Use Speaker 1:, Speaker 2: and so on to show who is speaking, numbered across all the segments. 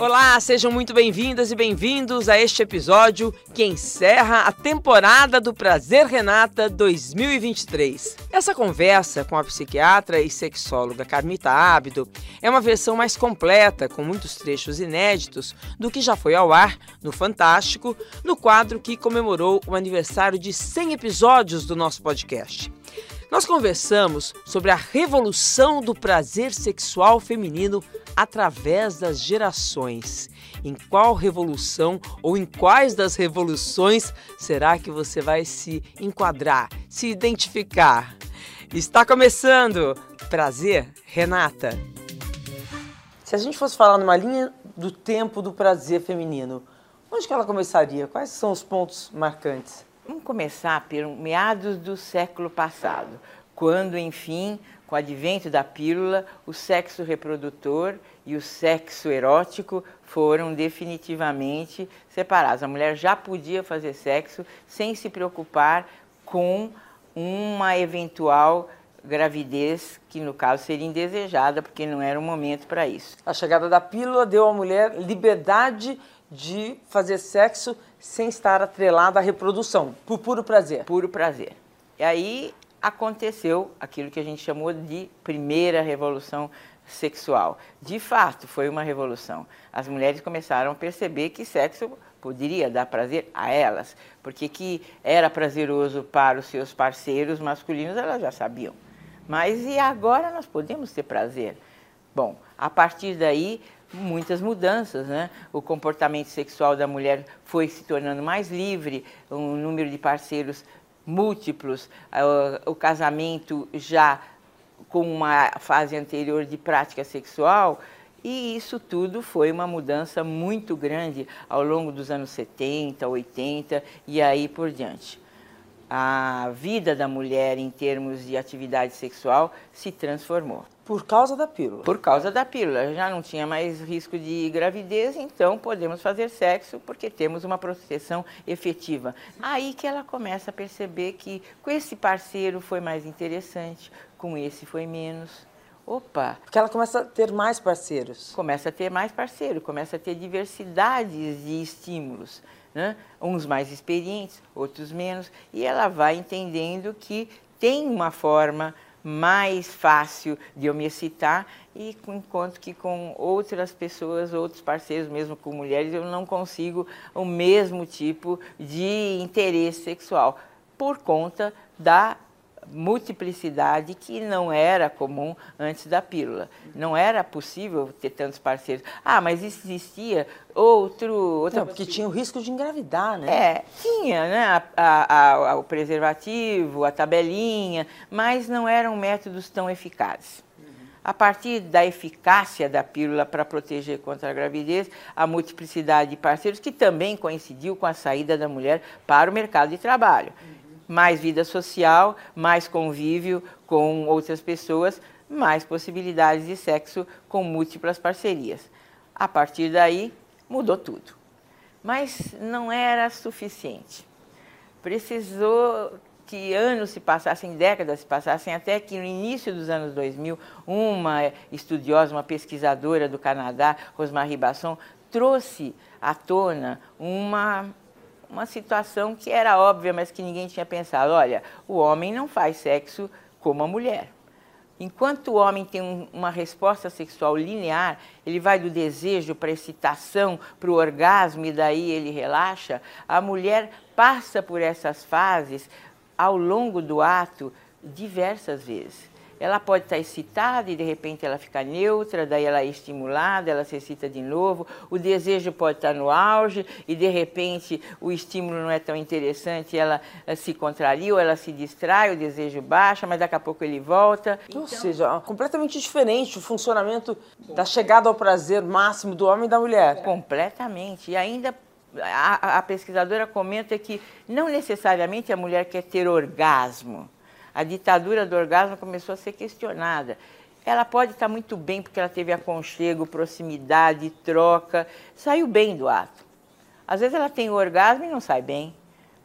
Speaker 1: Olá, sejam muito bem-vindas e bem-vindos a este episódio que encerra a temporada do Prazer Renata 2023. Essa conversa com a psiquiatra e sexóloga Carmita Ábido é uma versão mais completa, com muitos trechos inéditos, do que já foi ao ar no Fantástico, no quadro que comemorou o aniversário de 100 episódios do nosso podcast. Nós conversamos sobre a revolução do prazer sexual feminino através das gerações. Em qual revolução ou em quais das revoluções será que você vai se enquadrar, se identificar? Está começando! Prazer, Renata. Se a gente fosse falar numa linha do tempo do prazer feminino, onde que ela começaria? Quais são os pontos marcantes?
Speaker 2: Vamos começar pelo meados do século passado, quando, enfim, com o advento da pílula, o sexo reprodutor e o sexo erótico foram definitivamente separados. A mulher já podia fazer sexo sem se preocupar com uma eventual gravidez, que no caso seria indesejada, porque não era o momento para isso.
Speaker 1: A chegada da pílula deu à mulher liberdade de fazer sexo sem estar atrelada à reprodução, por puro prazer.
Speaker 2: Puro prazer. E aí aconteceu aquilo que a gente chamou de primeira revolução sexual. De fato, foi uma revolução. As mulheres começaram a perceber que sexo poderia dar prazer a elas, porque que era prazeroso para os seus parceiros masculinos, elas já sabiam. Mas e agora nós podemos ter prazer? Bom, a partir daí muitas mudanças, né? O comportamento sexual da mulher foi se tornando mais livre, o número de parceiros múltiplos, o casamento já com uma fase anterior de prática sexual, e isso tudo foi uma mudança muito grande ao longo dos anos 70, 80 e aí por diante. A vida da mulher em termos de atividade sexual se transformou.
Speaker 1: Por causa da pílula.
Speaker 2: Por causa da pílula. Já não tinha mais risco de gravidez, então podemos fazer sexo porque temos uma proteção efetiva. Aí que ela começa a perceber que com esse parceiro foi mais interessante, com esse foi menos. Opa!
Speaker 1: Porque ela começa a ter mais parceiros.
Speaker 2: Começa a ter mais parceiros, começa a ter diversidades de estímulos. Né? Uns mais experientes, outros menos. E ela vai entendendo que tem uma forma mais fácil de eu me excitar, e enquanto que com outras pessoas, outros parceiros, mesmo com mulheres, eu não consigo o mesmo tipo de interesse sexual, por conta da multiplicidade que não era comum antes da pílula. Não era possível ter tantos parceiros. Ah, mas existia outro...
Speaker 1: Outra não, porque tinha o risco de engravidar, né?
Speaker 2: É, tinha, né? A, a, a, o preservativo, a tabelinha, mas não eram métodos tão eficazes. A partir da eficácia da pílula para proteger contra a gravidez, a multiplicidade de parceiros, que também coincidiu com a saída da mulher para o mercado de trabalho mais vida social, mais convívio com outras pessoas, mais possibilidades de sexo com múltiplas parcerias. A partir daí, mudou tudo. Mas não era suficiente. Precisou que anos se passassem, décadas se passassem, até que no início dos anos 2000, uma estudiosa, uma pesquisadora do Canadá, Rosmarie Basson, trouxe à tona uma uma situação que era óbvia, mas que ninguém tinha pensado. Olha, o homem não faz sexo como a mulher. Enquanto o homem tem um, uma resposta sexual linear, ele vai do desejo para a excitação, para o orgasmo e daí ele relaxa, a mulher passa por essas fases ao longo do ato diversas vezes ela pode estar excitada e de repente ela fica neutra, daí ela é estimulada, ela se excita de novo. O desejo pode estar no auge e de repente o estímulo não é tão interessante, ela eh, se contraria ou ela se distrai, o desejo baixa, mas daqui a pouco ele volta.
Speaker 1: Então... Ou seja, completamente diferente o funcionamento da chegada ao prazer máximo do homem e da mulher.
Speaker 2: Completamente. E ainda a, a pesquisadora comenta que não necessariamente a mulher quer ter orgasmo a ditadura do orgasmo começou a ser questionada. Ela pode estar muito bem porque ela teve aconchego, proximidade, troca, saiu bem do ato. Às vezes ela tem o orgasmo e não sai bem,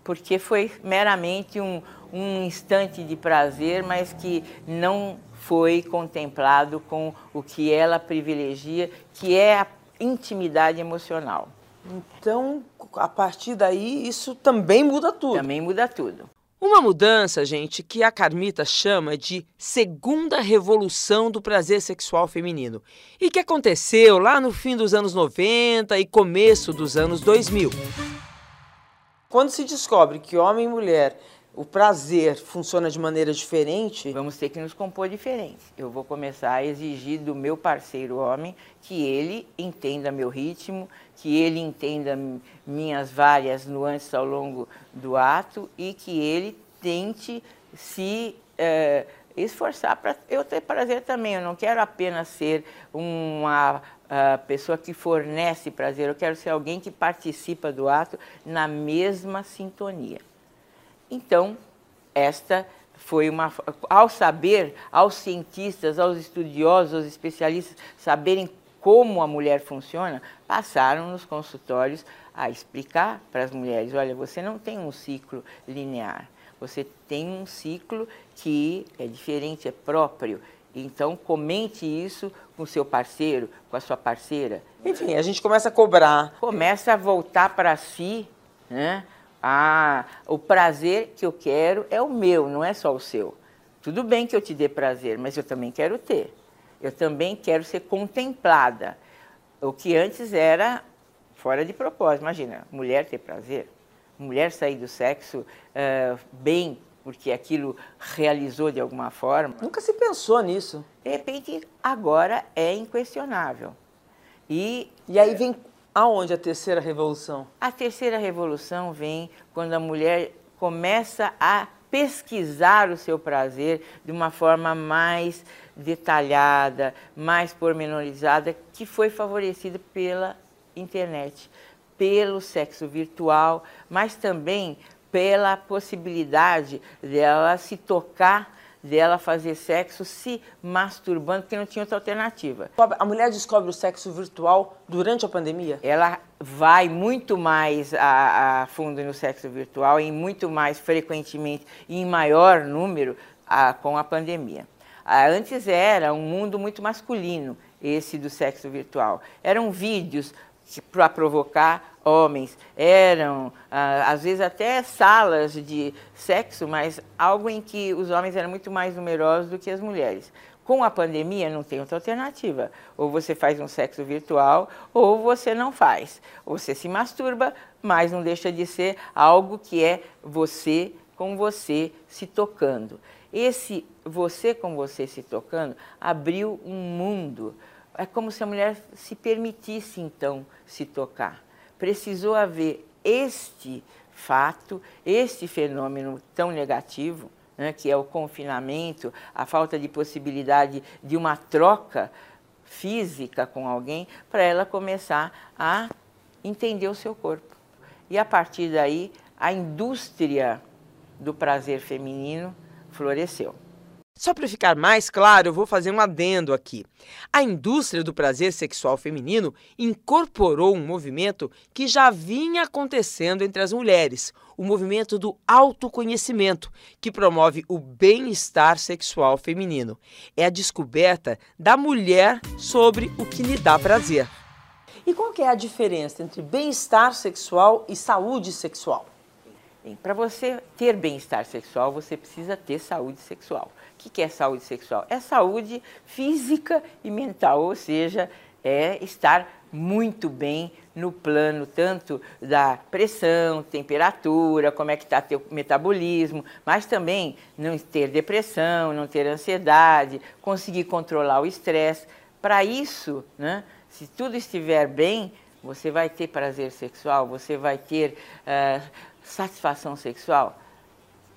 Speaker 2: porque foi meramente um, um instante de prazer, mas que não foi contemplado com o que ela privilegia, que é a intimidade emocional.
Speaker 1: Então, a partir daí, isso também muda tudo.
Speaker 2: Também muda tudo.
Speaker 1: Uma mudança, gente, que a Carmita chama de segunda revolução do prazer sexual feminino e que aconteceu lá no fim dos anos 90 e começo dos anos 2000. Quando se descobre que homem e mulher o prazer funciona de maneira diferente,
Speaker 2: vamos ter que nos compor diferente. Eu vou começar a exigir do meu parceiro homem que ele entenda meu ritmo, que ele entenda minhas várias nuances ao longo do ato e que ele tente se é, esforçar para eu ter prazer também. Eu não quero apenas ser uma pessoa que fornece prazer, eu quero ser alguém que participa do ato na mesma sintonia. Então, esta foi uma. Ao saber, aos cientistas, aos estudiosos, aos especialistas saberem como a mulher funciona, passaram nos consultórios a explicar para as mulheres: olha, você não tem um ciclo linear, você tem um ciclo que é diferente, é próprio. Então, comente isso com seu parceiro, com a sua parceira.
Speaker 1: Enfim, a gente começa a cobrar.
Speaker 2: Começa a voltar para si, né? Ah, o prazer que eu quero é o meu, não é só o seu. Tudo bem que eu te dê prazer, mas eu também quero ter. Eu também quero ser contemplada. O que antes era fora de propósito. Imagina, mulher ter prazer, mulher sair do sexo uh, bem porque aquilo realizou de alguma forma.
Speaker 1: Nunca se pensou nisso.
Speaker 2: De repente, agora é inquestionável.
Speaker 1: E, e aí vem Aonde a terceira revolução?
Speaker 2: A terceira revolução vem quando a mulher começa a pesquisar o seu prazer de uma forma mais detalhada, mais pormenorizada, que foi favorecida pela internet, pelo sexo virtual, mas também pela possibilidade dela se tocar dela fazer sexo se masturbando, porque não tinha outra alternativa.
Speaker 1: A mulher descobre o sexo virtual durante a pandemia?
Speaker 2: Ela vai muito mais a, a fundo no sexo virtual e muito mais frequentemente e em maior número a, com a pandemia. A, antes era um mundo muito masculino, esse do sexo virtual. Eram vídeos para provocar homens, eram ah, às vezes até salas de sexo, mas algo em que os homens eram muito mais numerosos do que as mulheres. Com a pandemia não tem outra alternativa. Ou você faz um sexo virtual, ou você não faz. Você se masturba, mas não deixa de ser algo que é você com você se tocando. Esse você com você se tocando abriu um mundo. É como se a mulher se permitisse então se tocar precisou haver este fato, este fenômeno tão negativo, né, que é o confinamento, a falta de possibilidade de uma troca física com alguém, para ela começar a entender o seu corpo. E a partir daí, a indústria do prazer feminino floresceu.
Speaker 1: Só para ficar mais claro, eu vou fazer um adendo aqui. A indústria do prazer sexual feminino incorporou um movimento que já vinha acontecendo entre as mulheres, o movimento do autoconhecimento, que promove o bem-estar sexual feminino. É a descoberta da mulher sobre o que lhe dá prazer. E qual é a diferença entre bem-estar sexual e saúde sexual?
Speaker 2: Para você ter bem-estar sexual, você precisa ter saúde sexual. O que é saúde sexual? É saúde física e mental, ou seja, é estar muito bem no plano tanto da pressão, temperatura, como é que está teu metabolismo, mas também não ter depressão, não ter ansiedade, conseguir controlar o estresse. Para isso, né, se tudo estiver bem, você vai ter prazer sexual, você vai ter uh, satisfação sexual?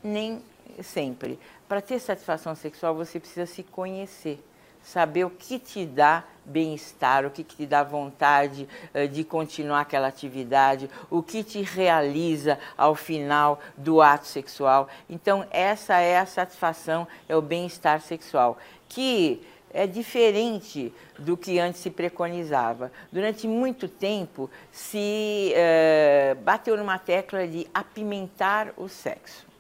Speaker 2: Nem sempre. Para ter satisfação sexual, você precisa se conhecer, saber o que te dá bem-estar, o que te dá vontade uh, de continuar aquela atividade, o que te realiza ao final do ato sexual. Então, essa é a satisfação, é o bem-estar sexual, que é diferente do que antes se preconizava. Durante muito tempo se uh, bateu numa tecla de apimentar o sexo.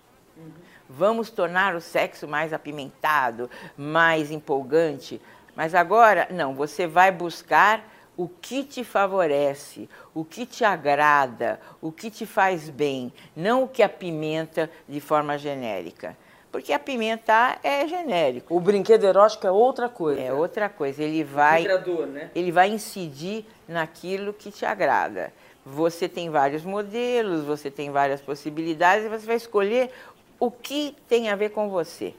Speaker 2: Vamos tornar o sexo mais apimentado, mais empolgante. Mas agora, não, você vai buscar o que te favorece, o que te agrada, o que te faz bem, não o que apimenta de forma genérica. Porque apimentar é genérico.
Speaker 1: O brinquedo erótico é outra coisa.
Speaker 2: É outra coisa. Ele vai,
Speaker 1: né?
Speaker 2: ele vai incidir naquilo que te agrada. Você tem vários modelos, você tem várias possibilidades e você vai escolher o que tem a ver com você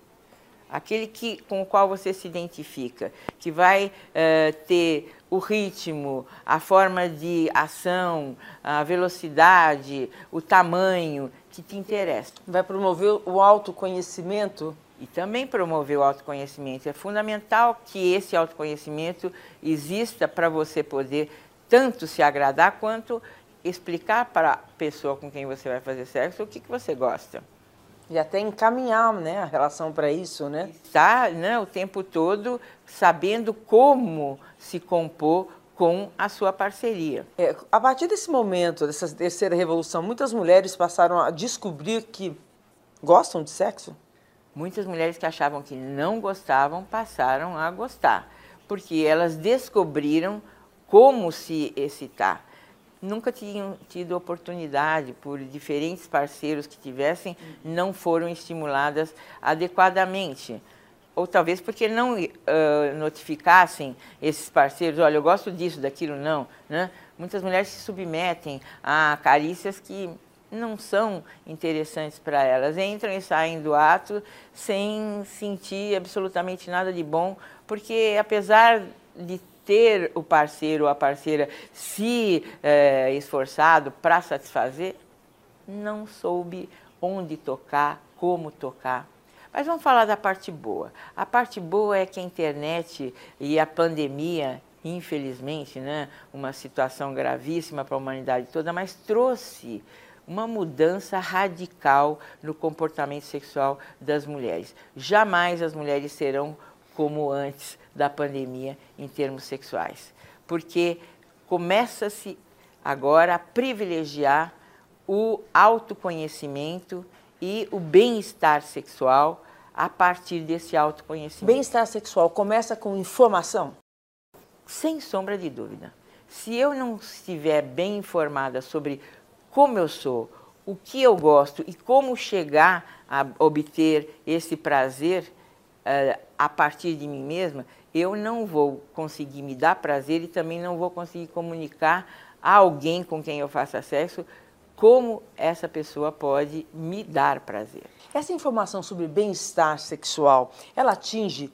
Speaker 2: aquele que, com o qual você se identifica, que vai uh, ter o ritmo, a forma de ação, a velocidade, o tamanho que te interessa.
Speaker 1: Vai promover o autoconhecimento?
Speaker 2: E também promover o autoconhecimento. É fundamental que esse autoconhecimento exista para você poder tanto se agradar quanto explicar para a pessoa com quem você vai fazer sexo o que, que você gosta.
Speaker 1: E até encaminhar né, a relação para isso, né?
Speaker 2: Está né, o tempo todo sabendo como se compor com a sua parceria.
Speaker 1: É, a partir desse momento, dessa terceira revolução, muitas mulheres passaram a descobrir que gostam de sexo?
Speaker 2: Muitas mulheres que achavam que não gostavam passaram a gostar, porque elas descobriram como se excitar nunca tinham tido oportunidade por diferentes parceiros que tivessem, não foram estimuladas adequadamente. Ou talvez porque não uh, notificassem esses parceiros, olha, eu gosto disso, daquilo, não. Né? Muitas mulheres se submetem a carícias que não são interessantes para elas. Entram e saem do ato sem sentir absolutamente nada de bom, porque apesar de ter o parceiro ou a parceira se é, esforçado para satisfazer, não soube onde tocar, como tocar. Mas vamos falar da parte boa. A parte boa é que a internet e a pandemia, infelizmente, né, uma situação gravíssima para a humanidade toda, mas trouxe uma mudança radical no comportamento sexual das mulheres. Jamais as mulheres serão como antes da pandemia em termos sexuais, porque começa-se agora a privilegiar o autoconhecimento e o bem-estar sexual a partir desse autoconhecimento.
Speaker 1: Bem-estar sexual começa com informação?
Speaker 2: Sem sombra de dúvida. Se eu não estiver bem informada sobre como eu sou, o que eu gosto e como chegar a obter esse prazer, uh, a partir de mim mesma, eu não vou conseguir me dar prazer e também não vou conseguir comunicar a alguém com quem eu faça sexo como essa pessoa pode me dar prazer.
Speaker 1: Essa informação sobre bem-estar sexual, ela atinge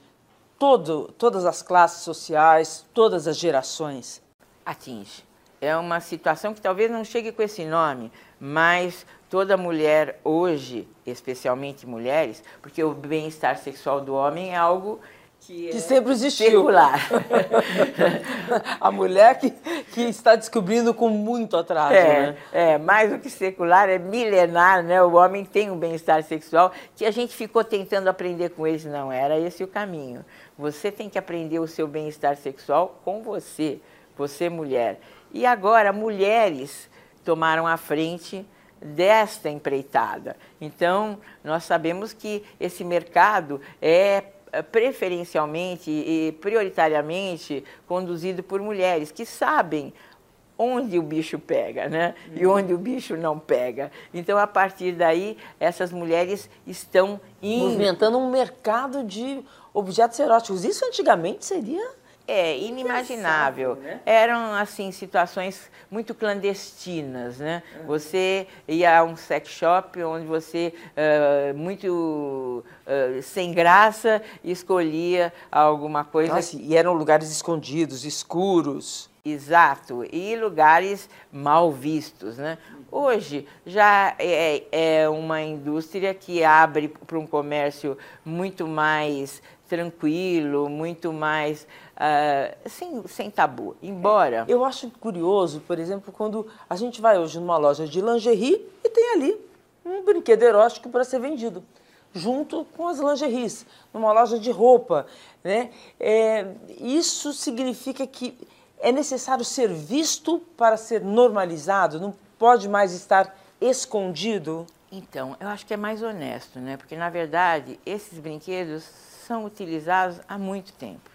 Speaker 1: todo, todas as classes sociais, todas as gerações?
Speaker 2: Atinge. É uma situação que talvez não chegue com esse nome, mas toda mulher hoje, especialmente mulheres, porque o bem-estar sexual do homem é algo que,
Speaker 1: que é sempre existiu.
Speaker 2: Secular.
Speaker 1: a mulher que, que está descobrindo com muito atraso.
Speaker 2: É,
Speaker 1: né?
Speaker 2: é, mais do que secular, é milenar, né? O homem tem um bem-estar sexual que a gente ficou tentando aprender com eles, não era esse o caminho. Você tem que aprender o seu bem-estar sexual com você, você mulher. E agora, mulheres tomaram a frente desta empreitada. Então, nós sabemos que esse mercado é preferencialmente e prioritariamente conduzido por mulheres que sabem onde o bicho pega, né? E uhum. onde o bicho não pega. Então, a partir daí, essas mulheres estão
Speaker 1: in... movimentando um mercado de objetos eróticos. Isso antigamente seria
Speaker 2: é inimaginável. Né? Eram assim situações muito clandestinas, né? Uhum. Você ia a um sex shop onde você uh, muito uh, sem graça escolhia alguma coisa.
Speaker 1: Nossa, e eram lugares escondidos, escuros.
Speaker 2: Exato, e lugares mal vistos, né? Hoje já é, é uma indústria que abre para um comércio muito mais tranquilo, muito mais uh, sem, sem tabu. Embora.
Speaker 1: Eu acho curioso, por exemplo, quando a gente vai hoje numa loja de lingerie e tem ali um brinquedo erótico para ser vendido junto com as lingeries, numa loja de roupa. Né? É, isso significa que é necessário ser visto para ser normalizado, não pode mais estar escondido?
Speaker 2: Então, eu acho que é mais honesto, né? Porque, na verdade, esses brinquedos são utilizados há muito tempo.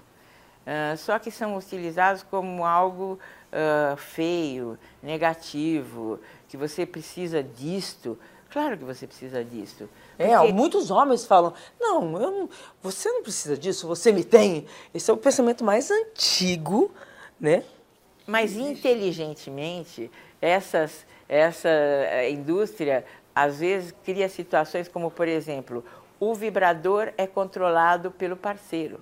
Speaker 2: uh, só que são utilizados como algo uh, feio, negativo, que você precisa disto. Claro que você precisa disto.
Speaker 1: É, muitos homens falam, não, não, você não precisa disso, você me tem. Esse é o pensamento mais antigo, né?
Speaker 2: Mas inteligentemente, essas, essa eh, indústria às vezes cria situações como, por exemplo, o vibrador é controlado pelo parceiro.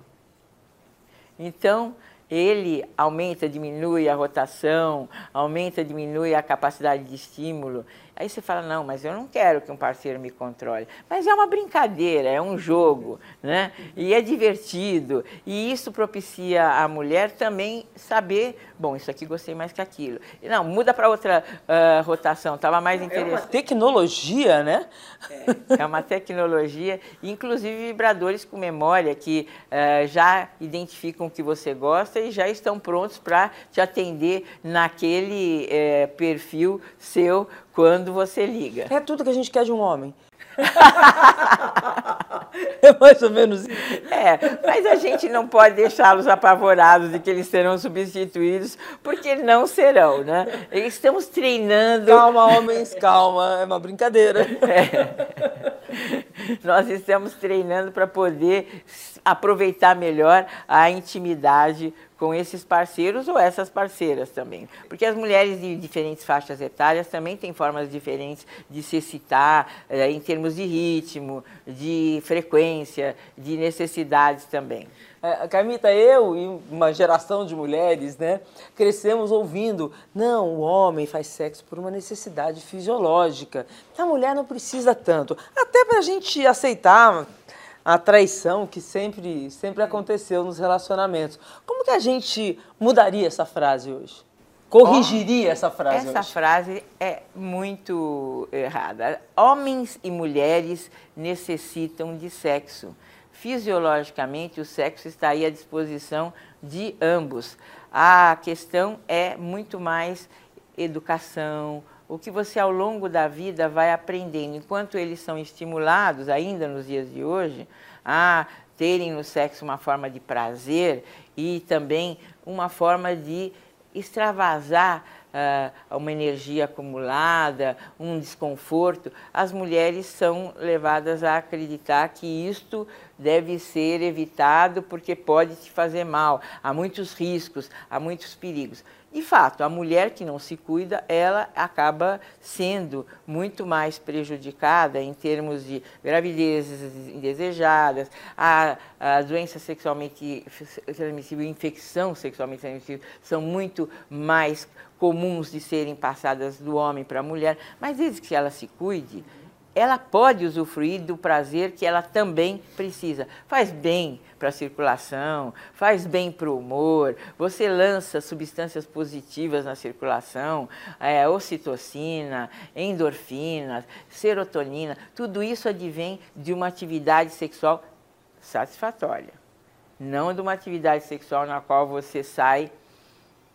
Speaker 2: Então, ele aumenta, diminui a rotação, aumenta, diminui a capacidade de estímulo. Aí você fala, não, mas eu não quero que um parceiro me controle. Mas é uma brincadeira, é um jogo, né? E é divertido. E isso propicia a mulher também saber, bom, isso aqui gostei mais que aquilo. Não, muda para outra uh, rotação, estava mais interessante. É
Speaker 1: uma tecnologia, né?
Speaker 2: É, é uma tecnologia, inclusive vibradores com memória que uh, já identificam o que você gosta e já estão prontos para te atender naquele uh, perfil seu quando você liga.
Speaker 1: É tudo que a gente quer de um homem. é mais ou menos isso.
Speaker 2: É, mas a gente não pode deixá-los apavorados de que eles serão substituídos, porque não serão, né? Estamos treinando.
Speaker 1: Calma, homens, calma, é uma brincadeira. É.
Speaker 2: Nós estamos treinando para poder aproveitar melhor a intimidade com esses parceiros ou essas parceiras também. Porque as mulheres de diferentes faixas etárias também têm formas diferentes de se excitar eh, em termos de ritmo, de frequência, de necessidades também.
Speaker 1: É, Carmita, eu e uma geração de mulheres, né, crescemos ouvindo, não, o homem faz sexo por uma necessidade fisiológica, a mulher não precisa tanto. Até para a gente aceitar a traição que sempre, sempre aconteceu nos relacionamentos. Como que a gente mudaria essa frase hoje? Corrigiria essa frase
Speaker 2: Essa
Speaker 1: hoje?
Speaker 2: frase é muito errada. Homens e mulheres necessitam de sexo. Fisiologicamente, o sexo está aí à disposição de ambos. A questão é muito mais educação, o que você ao longo da vida vai aprendendo. Enquanto eles são estimulados, ainda nos dias de hoje, a terem no sexo uma forma de prazer e também uma forma de extravasar uh, uma energia acumulada, um desconforto, as mulheres são levadas a acreditar que isto deve ser evitado porque pode te fazer mal. Há muitos riscos, há muitos perigos. De fato, a mulher que não se cuida, ela acaba sendo muito mais prejudicada em termos de gravidezes indesejadas, a, a doença sexualmente transmissível, infecção sexualmente transmissível, são muito mais comuns de serem passadas do homem para a mulher. Mas desde que ela se cuide, ela pode usufruir do prazer que ela também precisa. Faz bem para a circulação, faz bem para o humor, você lança substâncias positivas na circulação, é, ocitocina, endorfinas, serotonina, tudo isso advém de uma atividade sexual satisfatória. Não de uma atividade sexual na qual você sai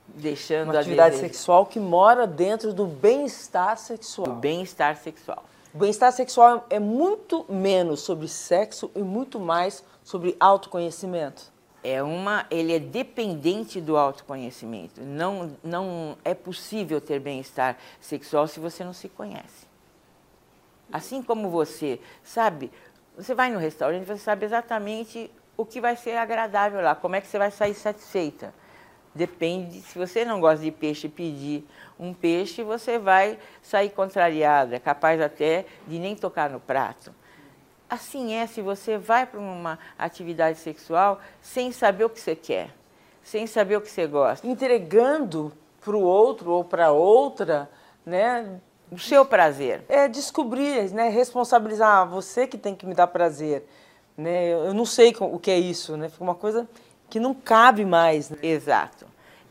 Speaker 2: deixando
Speaker 1: uma atividade sexual que mora dentro do bem-estar sexual.
Speaker 2: Do bem-estar sexual.
Speaker 1: Bem-estar sexual é muito menos sobre sexo e muito mais sobre autoconhecimento.
Speaker 2: É uma, ele é dependente do autoconhecimento. Não, não é possível ter bem-estar sexual se você não se conhece. Assim como você sabe, você vai no restaurante, você sabe exatamente o que vai ser agradável lá, como é que você vai sair satisfeita. Depende, se você não gosta de peixe pedir um peixe, você vai sair contrariada, capaz até de nem tocar no prato. Assim é se você vai para uma atividade sexual sem saber o que você quer, sem saber o que você gosta.
Speaker 1: Entregando para o outro ou para outra, né?
Speaker 2: O seu prazer.
Speaker 1: É descobrir, né? Responsabilizar ah, você que tem que me dar prazer. Né? Eu não sei o que é isso, né? Fica uma coisa que não cabe mais. Né?
Speaker 2: Exato.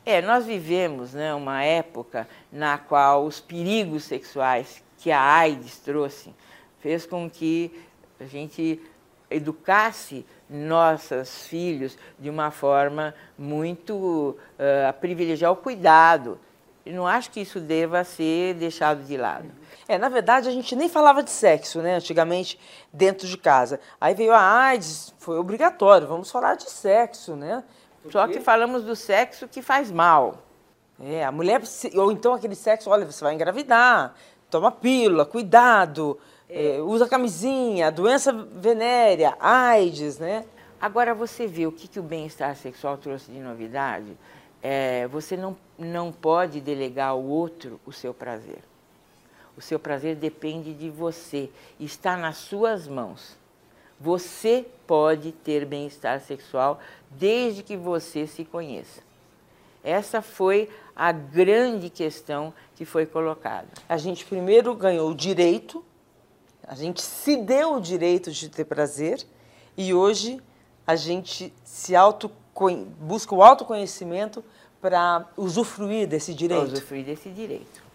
Speaker 2: É, nós vivemos né, uma época na qual os perigos sexuais que a AIDS trouxe fez com que a gente educasse nossos filhos de uma forma muito uh, a privilegiar o cuidado. Eu não acho que isso deva ser deixado de lado.
Speaker 1: É, na verdade, a gente nem falava de sexo, né, antigamente, dentro de casa. Aí veio a AIDS, foi obrigatório, vamos falar de sexo, né?
Speaker 2: Só que falamos do sexo que faz mal.
Speaker 1: É, a mulher, ou então aquele sexo, olha, você vai engravidar, toma pílula, cuidado, é. É, usa camisinha, doença venérea, AIDS, né?
Speaker 2: Agora você vê o que, que o bem-estar sexual trouxe de novidade. É, você não, não pode delegar ao outro o seu prazer. O seu prazer depende de você, está nas suas mãos. Você pode ter bem-estar sexual desde que você se conheça. Essa foi a grande questão que foi colocada.
Speaker 1: A gente primeiro ganhou o direito, a gente se deu o direito de ter prazer e hoje a gente se auto busca o autoconhecimento para usufruir desse direito.
Speaker 2: Para usufruir desse direito.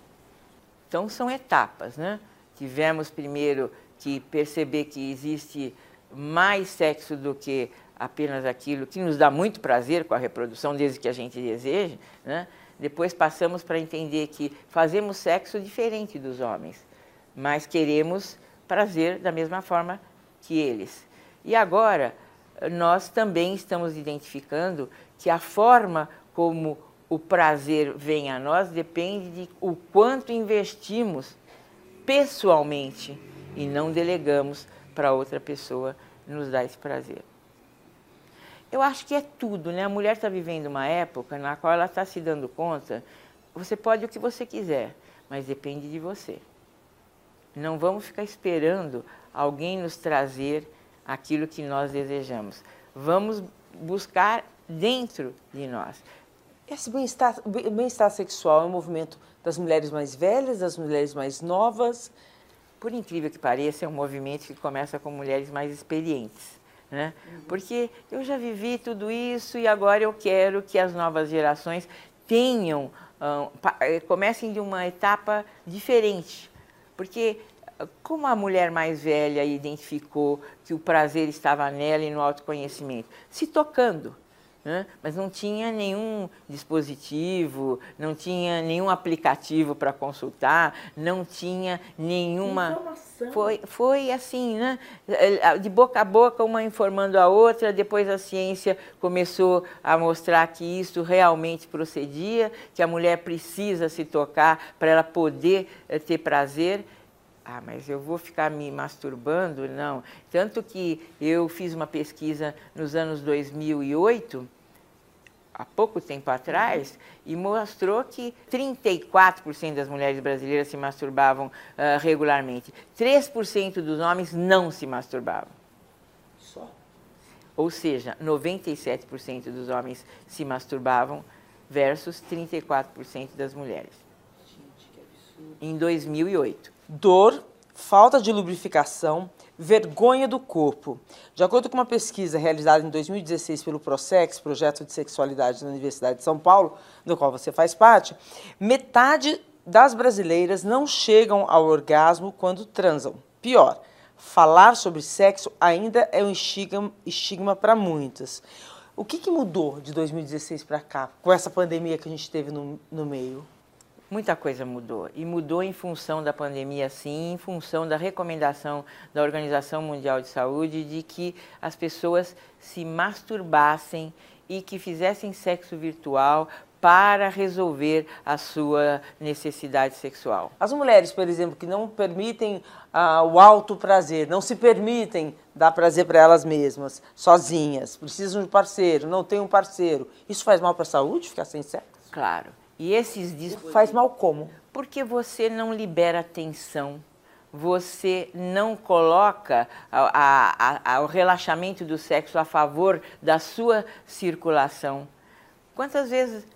Speaker 2: Então são etapas, né? Tivemos primeiro que perceber que existe mais sexo do que apenas aquilo que nos dá muito prazer com a reprodução, desde que a gente deseje, né? Depois passamos para entender que fazemos sexo diferente dos homens, mas queremos prazer da mesma forma que eles. E agora nós também estamos identificando que a forma como o prazer vem a nós depende de o quanto investimos pessoalmente e não delegamos para outra pessoa nos dar esse prazer. Eu acho que é tudo, né? A mulher está vivendo uma época na qual ela está se dando conta, você pode o que você quiser, mas depende de você. Não vamos ficar esperando alguém nos trazer aquilo que nós desejamos. Vamos buscar dentro de nós.
Speaker 1: Esse bem-estar bem sexual é um movimento das mulheres mais velhas, das mulheres mais novas?
Speaker 2: Por incrível que pareça, é um movimento que começa com mulheres mais experientes. Né? Uhum. Porque eu já vivi tudo isso e agora eu quero que as novas gerações tenham, uh, comecem de uma etapa diferente. Porque como a mulher mais velha identificou que o prazer estava nela e no autoconhecimento? Se tocando. Né? mas não tinha nenhum dispositivo, não tinha nenhum aplicativo para consultar, não tinha nenhuma.
Speaker 1: Informação.
Speaker 2: Foi, foi assim, né? É, de boca a boca, uma informando a outra, depois a ciência começou a mostrar que isso realmente procedia, que a mulher precisa se tocar para ela poder eh, ter prazer. Ah, mas eu vou ficar me masturbando? Não. Tanto que eu fiz uma pesquisa nos anos 2008 há pouco tempo atrás e mostrou que 34% das mulheres brasileiras se masturbavam uh, regularmente. 3% dos homens não se masturbavam.
Speaker 1: Só?
Speaker 2: Ou seja, 97% dos homens se masturbavam versus 34% das mulheres.
Speaker 1: Gente, que absurdo.
Speaker 2: Em 2008.
Speaker 1: Dor, falta de lubrificação, vergonha do corpo. De acordo com uma pesquisa realizada em 2016 pelo Prosex, Projeto de Sexualidade da Universidade de São Paulo, do qual você faz parte, metade das brasileiras não chegam ao orgasmo quando transam. Pior, falar sobre sexo ainda é um estigma, estigma para muitas. O que, que, mudou de 2016 para cá, com essa pandemia que a gente teve no, no meio?
Speaker 2: Muita coisa mudou. E mudou em função da pandemia, sim, em função da recomendação da Organização Mundial de Saúde de que as pessoas se masturbassem e que fizessem sexo virtual para resolver a sua necessidade sexual.
Speaker 1: As mulheres, por exemplo, que não permitem ah, o alto prazer, não se permitem dar prazer para elas mesmas, sozinhas, precisam de parceiro, não tem um parceiro. Isso faz mal para a saúde, ficar sem sexo?
Speaker 2: Claro. E esses discos.
Speaker 1: Faz mal como?
Speaker 2: Porque você não libera tensão, você não coloca a, a, a, o relaxamento do sexo a favor da sua circulação. Quantas vezes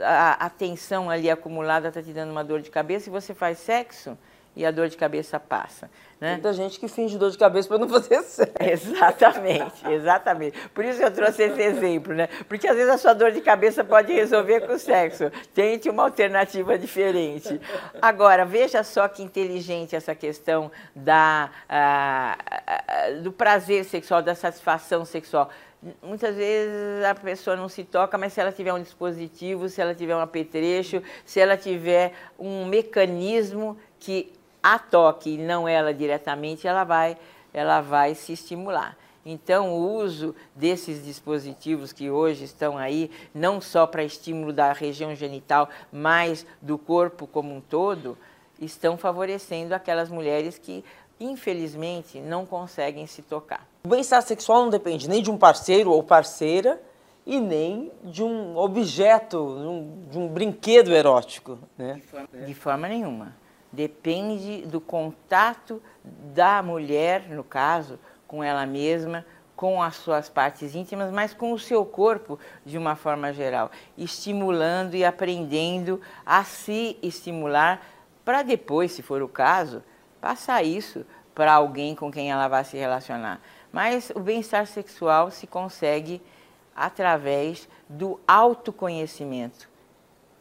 Speaker 2: a, tensão ali acumulada está te dando uma dor de cabeça e você faz sexo? E a dor de cabeça passa. Né?
Speaker 1: Muita gente que finge dor de cabeça para não fazer sexo.
Speaker 2: Exatamente, exatamente. Por isso eu trouxe esse exemplo, né? Porque às vezes a sua dor de cabeça pode resolver com o sexo. Tente uma alternativa diferente. Agora, veja só que inteligente essa questão da, do prazer sexual, da satisfação sexual muitas vezes a pessoa não se toca, mas se ela tiver um dispositivo, se ela tiver um apetrecho, se ela tiver um mecanismo que a toque, não ela diretamente, ela vai, ela vai se estimular. Então, o uso desses dispositivos que hoje estão aí, não só para estímulo da região genital, mas do corpo como um todo, estão favorecendo aquelas mulheres que, infelizmente, não conseguem se tocar.
Speaker 1: O bem-estar sexual não depende nem de um parceiro ou parceira e nem de um objeto, de um brinquedo erótico. Né?
Speaker 2: De, forma, de forma nenhuma. Depende do contato da mulher, no caso, com ela mesma, com as suas partes íntimas, mas com o seu corpo de uma forma geral, estimulando e aprendendo a se estimular para depois, se for o caso, passar isso para alguém com quem ela vai se relacionar. Mas o bem-estar sexual se consegue através do autoconhecimento.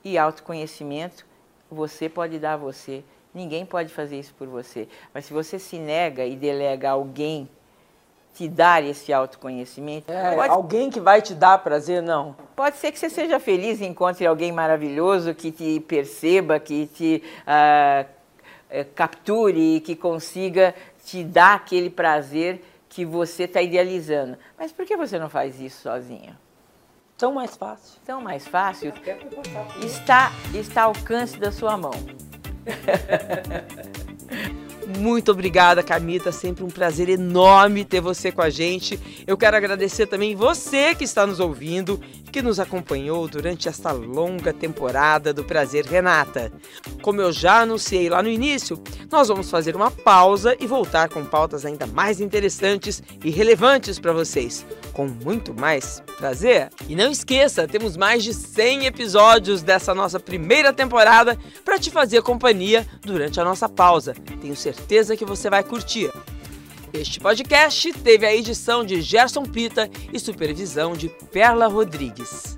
Speaker 2: E autoconhecimento você pode dar a você, ninguém pode fazer isso por você. Mas se você se nega e delega a alguém te dar esse autoconhecimento.
Speaker 1: É, pode... Alguém que vai te dar prazer, não.
Speaker 2: Pode ser que você seja feliz e encontre alguém maravilhoso que te perceba, que te uh, capture, que consiga te dar aquele prazer que você está idealizando. Mas por que você não faz isso sozinha?
Speaker 1: Tão mais fácil.
Speaker 2: Tão mais fácil. Está, está ao alcance da sua mão.
Speaker 1: Muito obrigada, Camita. Sempre um prazer enorme ter você com a gente. Eu quero agradecer também você que está nos ouvindo, que nos acompanhou durante esta longa temporada do Prazer Renata. Como eu já anunciei lá no início, nós vamos fazer uma pausa e voltar com pautas ainda mais interessantes e relevantes para vocês, com muito mais prazer. E não esqueça, temos mais de 100 episódios dessa nossa primeira temporada para te fazer companhia durante a nossa pausa. Tenho certeza que você vai curtir. Este podcast teve a edição de Gerson Pita e supervisão de Perla Rodrigues.